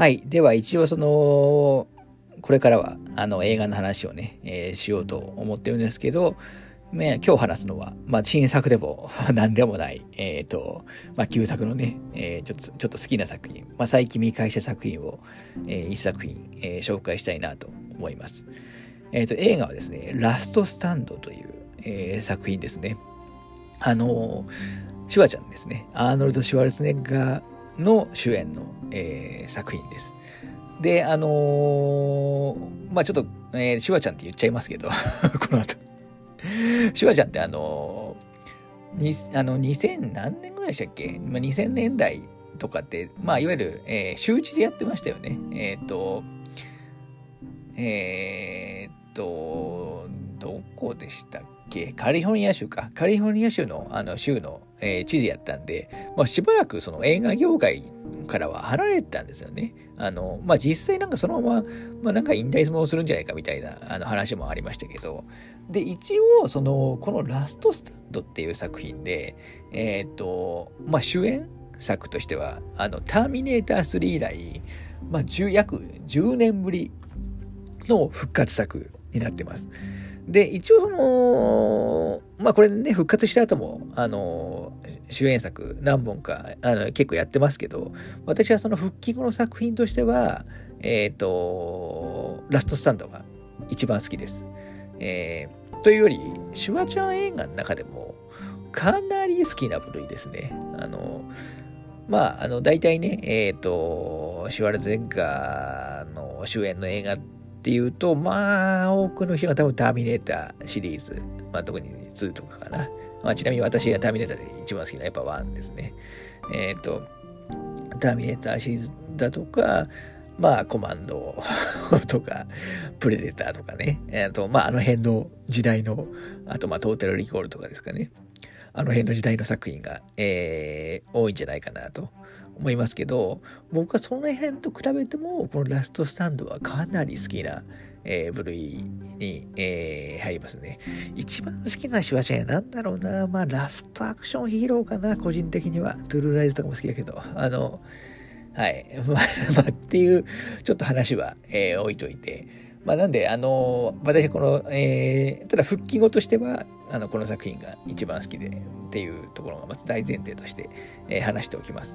はい。では一応その、これからはあの映画の話をね、えー、しようと思ってるんですけど、今日話すのは、まあ、新作でも 何でもない、えっ、ー、と、まあ、旧作のね、えー、ちょっと、ちょっと好きな作品、まあ、最近見返した作品を、えー、一作品、えー、紹介したいなと思います。えっ、ー、と、映画はですね、ラストスタンドという、えー、作品ですね。あのシュワちゃんですね。アーノルド・シュワルツネッガーの主演の、えー、作品です。で、あのー、まあちょっと、えー、シュワちゃんって言っちゃいますけど、この後シュワちゃんってあのにあの2000何年ぐらいでしたっけ、まあ、2000年代とかって、まあ、いわゆる、えー、周知でやってましたよね。えっ、ー、と、えっ、ー、と、どこでしたっけ？カリフォルニア州か。カリフォルニア州のあの州の、えー、知事やったんで、まあ、しばらくその映画業界からは離れてたんですよね。あの、まあ、実際なんかそのまま、まあ、なんか引退もするんじゃないかみたいなあの話もありましたけど、で、一応、その、このラストスタンドっていう作品で、え、ー、と、まあ、主演作としては、あの、ターミネーター3以来、まあ、約10年ぶりの復活作になってます。で、一応その、まあこれね、復活した後も、あの、主演作何本か、あの、結構やってますけど、私はその復帰後の作品としては、えっ、ー、と、ラストスタンドが一番好きです。えー、というより、シュワちゃん映画の中でも、かなり好きな部類ですね。あの、まあ、あの、大体ね、えっ、ー、と、シュワルツェッガーの主演の映画ってっていうと、まあ、多くの人が多分ターミネーターシリーズ、まあ、特に2とかかな。まあ、ちなみに私がターミネーターで一番好きなやっぱ1ですね。えっ、ー、と、ターミネーターシリーズだとか、まあ、コマンドとか、プレデターとかね。えっと、まあ、あの辺の時代の、あと、まあ、トータルリコールとかですかね。あの辺の時代の作品が、えー、多いんじゃないかなと思いますけど、僕はその辺と比べても、このラストスタンドはかなり好きな、えー、部類に、えー、入りますね。一番好きなシュワちゃんなんだろうな。まあ、ラストアクションヒーローかな、個人的には。トゥルーライズとかも好きだけど。あの、はい。まあ、っていう、ちょっと話は、えー、置いといて。まあ、なんで、あの私この、えー、ただ復帰後としては、あの、この作品が一番好きでっていうところがまず大前提として、え、話しておきます。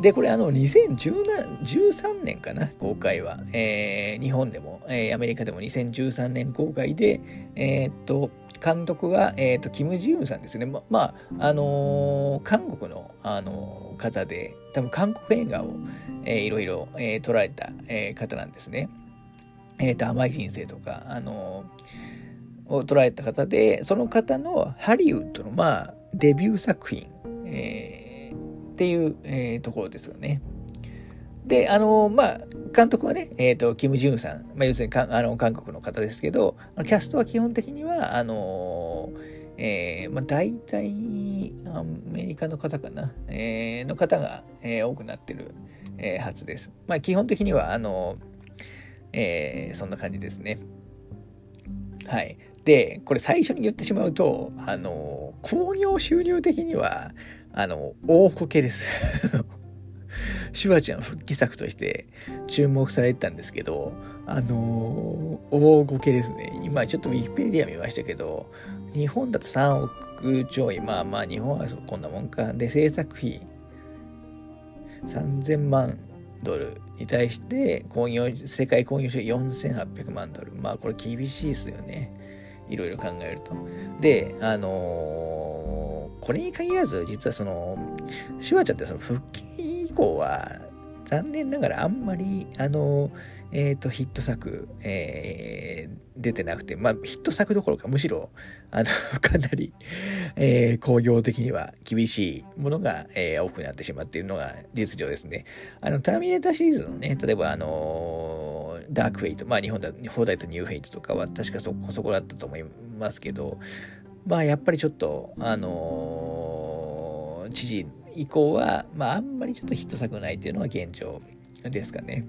で、これあの、2013年かな、公開は。えー、日本でも、えー、アメリカでも2013年公開で、えー、っと、監督は、えー、っと、キム・ジユンさんですね。ま、まあ、あのー、韓国の、あの、方で、多分韓国映画を、えー、いろいろ、えー、撮られた、えー、方なんですね。えっ、と、甘い人生とか、あのを撮られた方で、その方のハリウッドの、まあ、デビュー作品、えーっていう、えー、ところですよね。で、あの、まあ、監督はね、えっ、ー、と、キム・ジュンさん、まあ、要するにかあの韓国の方ですけど、キャストは基本的には、あの、えー、まあ、大体、アメリカの方かな、えー、の方が、えー、多くなってる、えー、はずです。まあ、基本的には、あの、えー、そんな感じですね。はい。で、これ最初に言ってしまうと、あの、興行収入的には、あの、大こけです。シュワちゃん復帰作として注目されてたんですけど、あのー、大こけですね。今ちょっとウィキペディア見ましたけど、日本だと3億ちょい、まあまあ日本はこんなもんか。で、制作費3000万ドルに対して、工業、世界工業収入4800万ドル。まあこれ厳しいですよね。いろいろ考えると。で、あのーこれに限らず、実はその、シュワちゃんってその復帰以降は、残念ながらあんまり、あの、えっ、ー、と、ヒット作、えー、出てなくて、まあ、ヒット作どころか、むしろ、あの、かなり、えー、興行的には厳しいものが、えー、多くなってしまっているのが実情ですね。あの、ターミネーターシリーズのね、例えば、あのダークフェイト、まあ、日本だ、邦題とニューフェイトとかは確かそこそこだったと思いますけど、まあやっぱりちょっと、あのー、知事以降は、まああんまりちょっとヒット作ないっていうのが現状ですかね。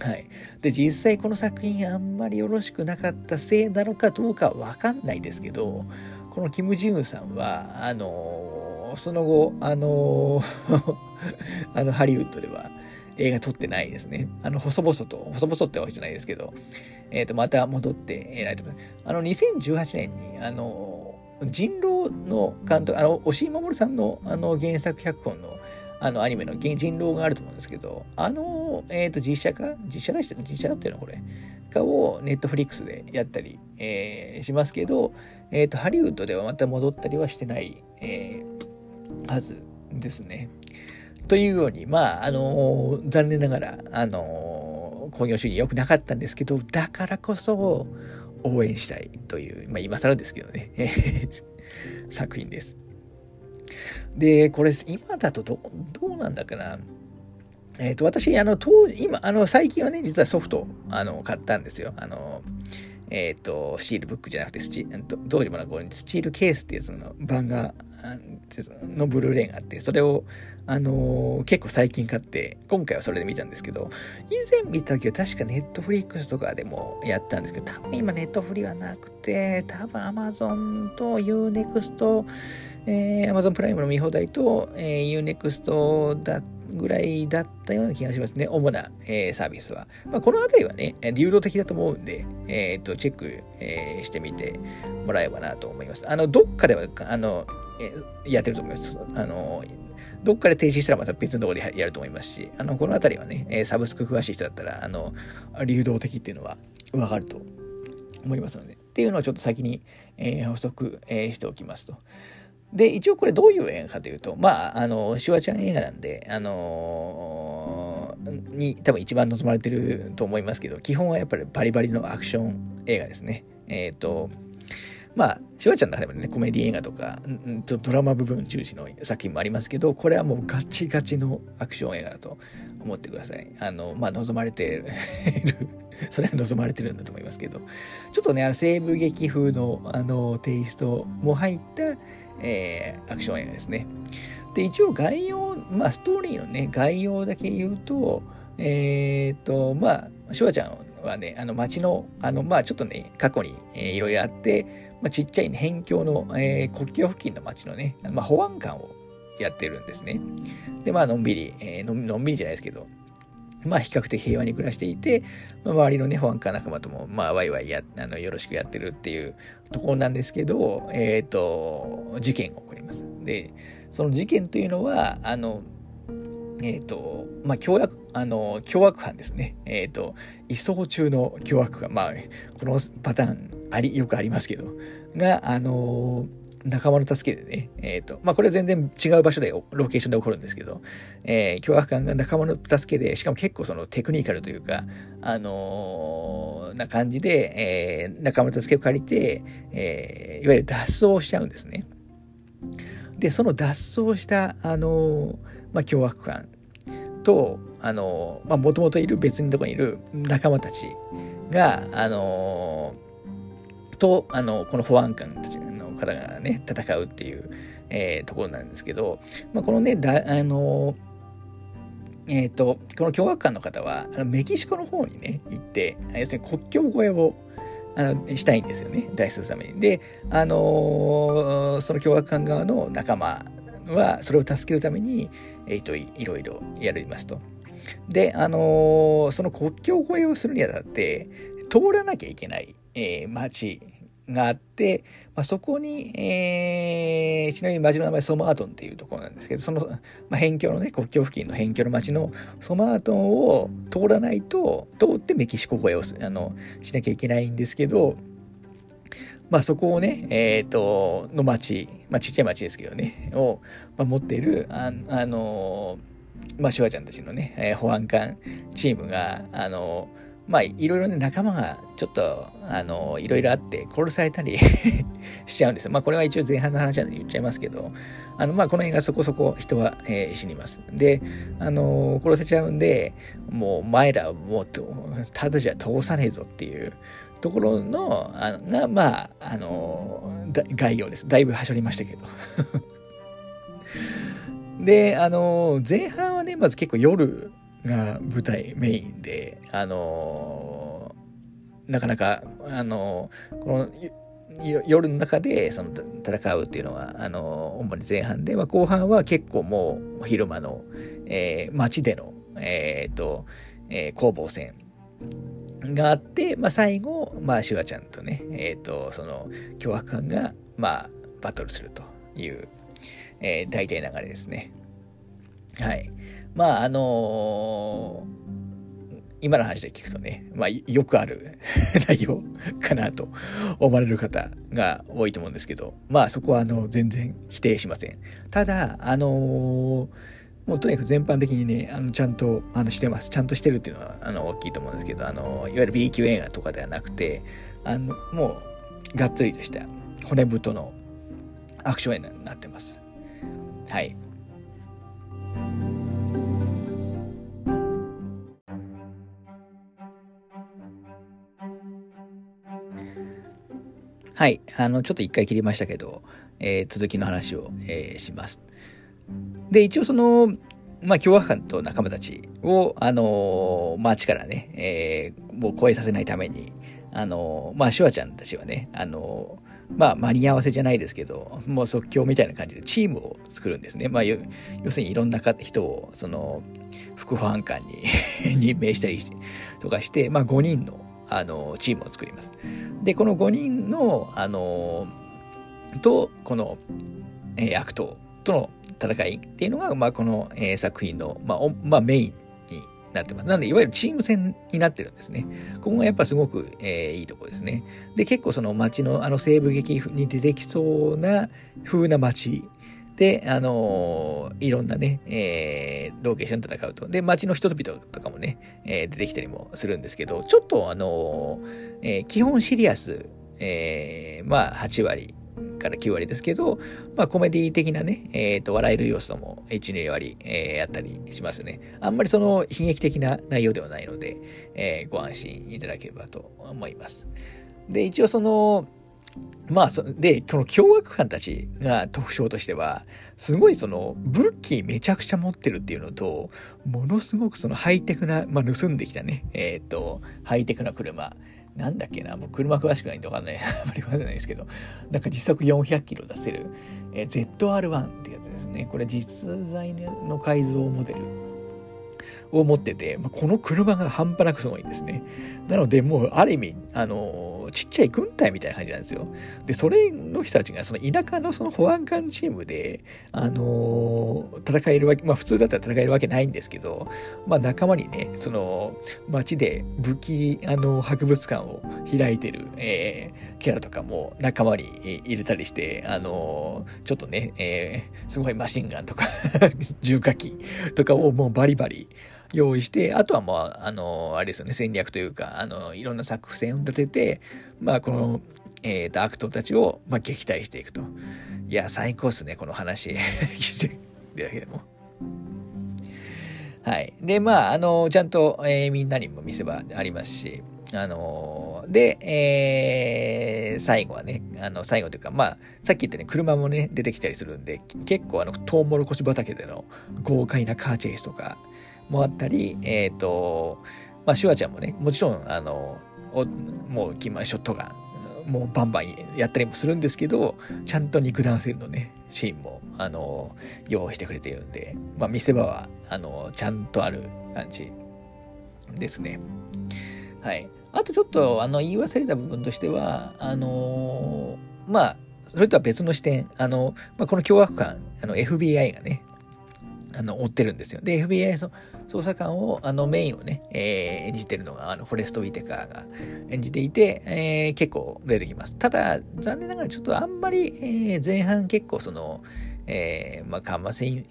はい。で、実際この作品あんまりよろしくなかったせいなのかどうかわかんないですけど、このキム・ジウンさんは、あのー、その後、あのー、あの、ハリウッドでは、映画撮ってないですね。あの、細々と、細々ってわけじゃないですけど、えっ、ー、と、また戻ってないと思います。あの、2018年に、あの、人狼の監督、あの、押井守さんの、あの、原作脚本の、あの、アニメの人狼があると思うんですけど、あの、えっ、ー、と、実写化？実写だして実写だっていうのこれ。かをネットフリックスでやったり、えー、しますけど、えっ、ー、と、ハリウッドではまた戻ったりはしてない、えー、はずですね。というように、まあ、あの、残念ながら、あのー、工業主義良くなかったんですけど、だからこそ応援したいという、まあ、今更ですけどね、作品です。で、これ、今だとど、どうなんだかな。えっ、ー、と、私、あの、当時、今、あの、最近はね、実はソフト、あの、買ったんですよ。あの、えっ、ー、と、スチールブックじゃなくて、スチ当時もなこうスチールケースってやつの版が、のブルーレイがあって、それを、あのー、結構最近買って、今回はそれで見たんですけど、以前見た時は確かネットフリックスとかでもやったんですけど、多分今ネットフリはなくて、多分 Amazon と Unext、えー、Amazon プライムの見放題と、えー、Unext だぐらいだったような気がしますね。主な、えー、サービスは。まあ、このあたりはね、流動的だと思うんで、えっ、と、チェック、えー、してみてもらえばなと思います。あの、どっかでは、あの、えやってると思います。あの、どっかで停止したらまた別のところでやると思いますし、あの、このあたりはね、サブスク詳しい人だったら、あの、流動的っていうのはわかると思いますので、っていうのをちょっと先に、えー、補足、えー、しておきますと。で、一応これどういう映画かというと、まあ、あの、シュワちゃん映画なんで、あのー、に多分一番望まれてると思いますけど、基本はやっぱりバリバリのアクション映画ですね。えっ、ー、と、まあ、シュワちゃんの中でもね、コメディ映画とか、ちょっとドラマ部分重視の作品もありますけど、これはもうガチガチのアクション映画だと思ってください。あの、まあ、望まれてる それは望まれてるんだと思いますけど、ちょっとね、西部劇風の、あの、テイストも入った、えー、アクション映画ですね。で、一応概要、まあ、ストーリーのね、概要だけ言うと、えっ、と、まあ、シュワちゃんはね、あの街の、あの、まあちょっとね、過去に、えー、いろいろあって、まあ、ちっちゃい、ね、辺境の、えー、国境付近の街のね、まあ保安官をやってるんですね。で、まあのんびり、えー、のんびりじゃないですけど、まあ比較的平和に暮らしていて、まあ、周りのね、保安官仲間とも、まあワイワイや、あの、よろしくやってるっていうところなんですけど、えっ、ー、と、事件が起こります。で、その事件というのは、あの、えっ、ー、と、まあ、凶悪、あの、凶悪犯ですね。えっ、ー、と、移送中の凶悪犯。まあ、このパターン、あり、よくありますけど、が、あの仲間の助けでね、えっ、ー、と、まあ、これは全然違う場所で、ロケーションで起こるんですけど、えー、凶悪犯が仲間の助けで、しかも結構そのテクニカルというか、あのー、な感じで、えー、仲間の助けを借りて、えー、いわゆる脱走しちゃうんですね。で、その脱走した、あのー、まあ、凶悪犯と、あのー、まあ、もともといる別のとこにいる仲間たちが、あのー、と、あの、この保安官たちの方がね、戦うっていう、えー、ところなんですけど、まあ、このね、だあのえっ、ー、と、この凶悪犯の方は、あのメキシコの方にね、行って、要するに国境越えをあのしたいんですよね、脱出するために。で、あのー、その凶悪犯側の仲間は、それを助けるために、えっ、ー、と、いろいろやりますと。で、あのー、その国境越えをするにあたって、通らなきゃいけない、えー、町があって、まあ、そこに、えー、ちなみに町の名前ソマートンっていうところなんですけど、その、まあ、辺境のね、国境付近の辺境の町のソマートンを通らないと、通ってメキシコ越えをあのしなきゃいけないんですけど、まあそこをね、えっ、ー、と、の町、まあちっちゃい町ですけどね、を、まあ、持っている、あ、あのまあシュワちゃんたちのね、えー、保安官チームが、あのまあ、いろいろね、仲間がちょっと、あの、いろいろあって殺されたり しちゃうんですよ。まあ、これは一応前半の話なんで言っちゃいますけど、あの、まあ、この映画そこそこ人は、えー、死にます。で、あの、殺せちゃうんで、もう、お前らもう、ただじゃ通さねえぞっていうところの、あのが、まあ、あの、概要です。だいぶはしょりましたけど。で、あの、前半はね、まず結構夜、が舞台メインで、あのー、なかなか、あのー、この夜の中でその戦うっていうのは、あのー、主に前半で、まあ、後半は結構もう昼間の、えー、街での、えっ、と、えー、攻防戦があって、まあ、最後、まあ、シュワちゃんとね、えっ、と、その、凶悪犯が、まあ、バトルするという、えー、大体流れですね。はい。まあ、あのー今の話で聞くとね、まあ、よくある 内容かなと思われる方が多いと思うんですけど、まあ、そこは、あの、全然否定しません。ただ、あのー、もうとにかく全般的にね、あの、ちゃんと、あの、してます。ちゃんとしてるっていうのは、あの、大きいと思うんですけど、あの、いわゆる B 級映画とかではなくて、あの、もう、がっつりとした骨太のアクション映画になってます。はい。はい。あの、ちょっと一回切りましたけど、えー、続きの話を、えー、します。で、一応その、まあ、凶悪犯と仲間たちを、あのー、街からね、えー、もう超えさせないために、あのー、まあ、シュワちゃんたちはね、あの、まあ、間に合わせじゃないですけど、もう即興みたいな感じでチームを作るんですね。まあ、要するにいろんな人を、その、副保安官に 任命したりとかして、まあ、5人の、あの、チームを作ります。で、この5人の、あの、と、この、えー、悪党との戦いっていうのが、まあ、この、えー、作品の、まあ、まあ、メインになってます。なので、いわゆるチーム戦になってるんですね。ここがやっぱすごく、えー、いいとこですね。で、結構その街の、あの西部劇に出てきそうな風な街で、あのー、いろんなね、えー、ローケーション戦うと。で、街の人々とかもね、えー、出てきたりもするんですけど、ちょっとあのー、えー、基本シリアス、えー、まあ、8割から9割ですけど、まあ、コメディ的なね、え、ー、と、笑える要素も1、2割、えー、あったりしますね。あんまりその悲劇的な内容ではないので、えー、ご安心いただければと思います。で、一応その、まあ、で、この凶悪犯たちが特徴としては、すごいその武器めちゃくちゃ持ってるっていうのと、ものすごくそのハイテクな、まあ盗んできたね、えっ、ー、と、ハイテクな車。なんだっけな、もう車詳しくないんでわかんない。あんまりわかんないですけど、なんか実測400キロ出せる、えー、ZR1 ってやつですね。これ実在の改造モデルを持ってて、ま、この車が半端なくすごいんですね。なので、もう、ある意味、あの、ちっちゃい軍隊みたいな感じなんですよ。で、それの人たちが、その田舎のその保安官チームで、あの、戦えるわけ、まあ、普通だったら戦えるわけないんですけど、まあ、仲間にね、その、街で武器、あの、博物館を開いてる、えー、キャラとかも仲間に入れたりして、あの、ちょっとね、えー、すごいマシンガンとか 重火器とかをもうバリバリ、用意して、あとはまあ、あの、あれですよね、戦略というか、あの、いろんな作戦を立てて、まあ、この、えっ、ー、と、悪党たちを、まあ、撃退していくと。いや、最高っすね、この話。聞いてるだけでも。はい。で、まあ、あの、ちゃんと、えー、みんなにも見せ場ありますし、あので、えー、最後はね、あの、最後というか、まあ、さっき言ったように車もね、出てきたりするんで、結構あの、トウモロコシ畑での豪快なカーチェイスとか、もあったり、えっ、ー、と、まあ、シュワちゃんもね、もちろん、あの、もう、キマショットガン、もうバンバンやったりもするんですけど、ちゃんと肉弾戦のね、シーンも、あの、用意してくれているんで、まあ、見せ場は、あの、ちゃんとある感じですね。はい。あとちょっと、あの、言い忘れた部分としては、あのまあ、それとは別の視点、あの、まあ、この凶悪感、あの、FBI がね、あの、追ってるんですよ。で、FBI の捜査官を、あの、メインをね、えー、演じてるのが、あの、フォレスト・ウィテカーが演じていて、えー、結構出てきます。ただ、残念ながらちょっとあんまり、えー、前半結構その、えー、まあ、かませい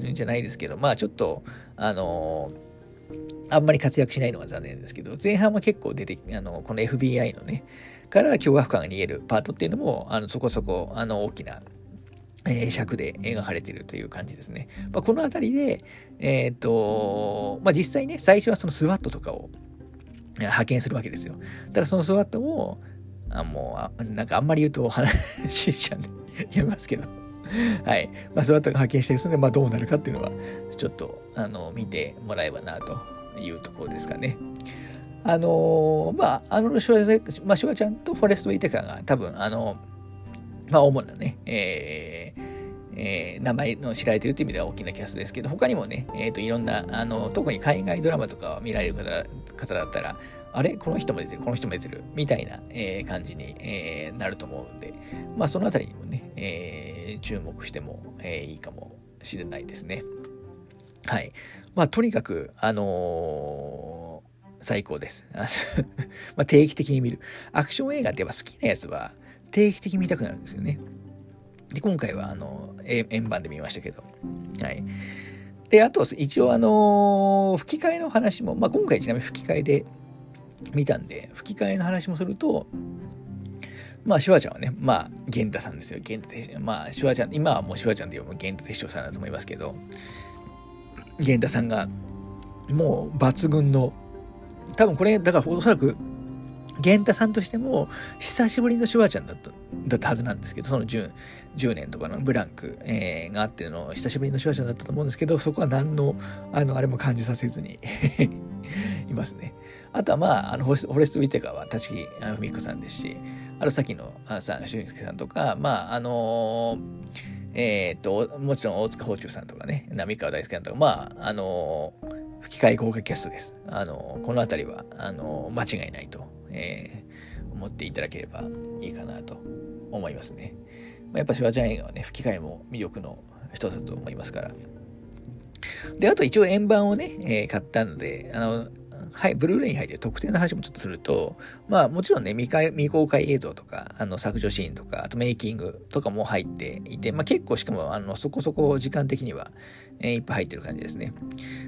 るんじゃないですけど、まあ、ちょっと、あのあんまり活躍しないのが残念ですけど、前半は結構出て、あの、この FBI のね、から凶悪感が逃げるパートっていうのも、あの、そこそこ、あの、大きな、えー、尺で描かれているという感じですね。まあ、このあたりで、えっ、と、まあ、実際ね、最初はそのスワットとかを派遣するわけですよ。ただそのスワットも、あもう、なんかあんまり言うと話しちゃうんで、やめますけど。はい。まあ、スワットが派遣してですね、まあ、どうなるかっていうのは、ちょっと、あの、見てもらえばな、というところですかね。あのー、まあ、あの、シュワ、まあ、シュワちゃんとフォレスト・ウィテカが多分、あの、まあ、主なね、えー、えー、名前の知られてるという意味では大きなキャストですけど、他にもね、えっ、ー、と、いろんな、あの、特に海外ドラマとかを見られる方だったら、あれ？この人も出てる、この人も出てる、みたいな、えー、感じに、えー、なると思うんで、まあ、そのあたりにもね、えー、注目しても、えー、いいかもしれないですね。はい。まあ、とにかく、あの、最高です。ま、定期的に見る。アクション映画ってやっぱ好きなやつは定期的に見たくなるんですよね。で、今回は、あの、円盤で見ましたけど。はい。で、あと、一応、あの、吹き替えの話も、まあ、今回ちなみに吹き替えで見たんで、吹き替えの話もすると、まあ、シュワちゃんはね、まあ、玄太さんですよ。玄太まあ、シュワちゃん、今はもうシュワちゃんで言えば玄太鉄章さんだと思いますけど、源太さんが、もう抜群の、多分これ、だからおそらく、源太さんとしても、久しぶりのシュワちゃんだっただったはずなんですけど、その 10, 10年とかのブランク、えー、があっての、久しぶりのシュワちゃんだったと思うんですけど、そこは何の、あの、あれも感じさせずに いますね。あとはまあ、あの、フォレスト・ウィテカーは立木文子さんですし、あの、さっきの、あさん、俊介さんとか、まあ、あのーえー、っと、もちろん大塚芳忠さんとかね、浪川大輔さんとか、まあ、あのー、吹き替え豪華キャストです。あの、このあたりは、あの間違いないと、え思っていただければいいかなと思いますね。まあ、やっぱしわちゃん映画はね、吹き替えも魅力の一つだと思いますから。で、あと一応円盤をね、えー、買ったので、あの、はい、ブルーレイに入って特典の話もちょっとすると、まあもちろんね、未未公開映像とか、あの削除シーンとか、あとメイキングとかも入っていて、まあ結構しかもあのそこそこ時間的には、え、いっぱい入ってる感じですね。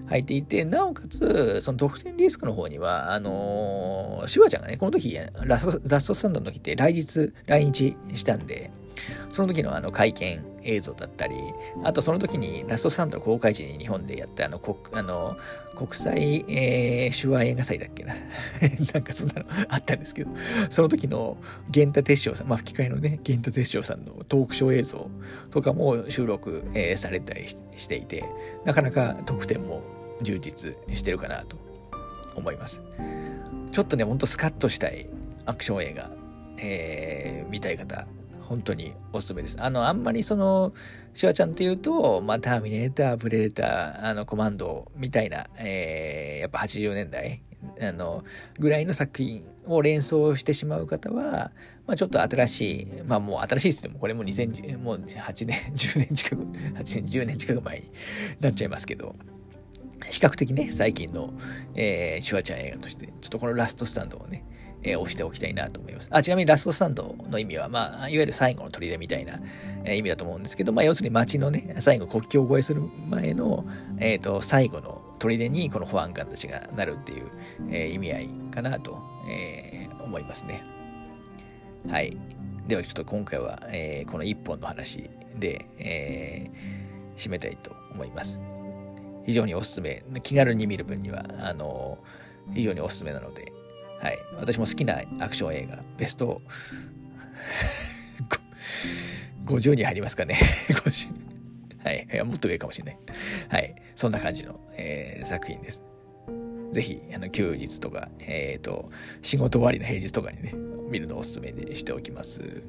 入っていて、なおかつ、その特典ディスクの方には、あのー、シュワちゃんがね、この時、ラストラストスタンドの時って来日、来日したんで、その時のあの会見映像だったり、あとその時にラストサンドの公開時に日本でやったあの国あの国際、えー、手話映画祭だっけな なんかそんなのあったんですけど、その時の源太鉄章さん、まあ吹き替えのね、源太鉄章さんのトークショー映像とかも収録、えー、されたりしてしていて、なかなか得点も充実してるかなと思います。ちょっとね、ほんとスカッとしたいアクション映画、えー、見たい方、本当におすすめです。あの、あんまりその、シュワちゃんっていうと、まあ、ターミネーター、プレデター、あの、コマンドみたいな、えー、やっぱ80年代、あの、ぐらいの作品を連想してしまう方は、まあ、ちょっと新しい、まあ、もう新しいっつっても、これも2000、もう8年、10年近く、8年、10年近く前になっちゃいますけど、比較的ね、最近の、えー、シュワちゃん映画として、ちょっとこのラストスタンドをね、えー、押しておきたいなと思います。あ、ちなみにラストスタンドの意味は、まあ、いわゆる最後の砦みたいな、えー、意味だと思うんですけど、まあ、要するに街のね、最後国境を越えする前の、えっ、ー、と、最後の砦にこの保安官たちがなるっていう、えー、意味合いかなと、えー、思いますね。はい。ではちょっと今回は、えー、この一本の話で、えー、締めたいと思います。非常におすすめ、気軽に見る分には、あの非常におすすめなので、はい。私も好きなアクション映画、ベスト 50に入りますかね。50はい。もっと上かもしれない。はい。そんな感じの、えー、作品です。ぜひ、あの、休日とか、えっ、ー、と、仕事終わりの平日とかにね、見るのをおすすめにしておきます。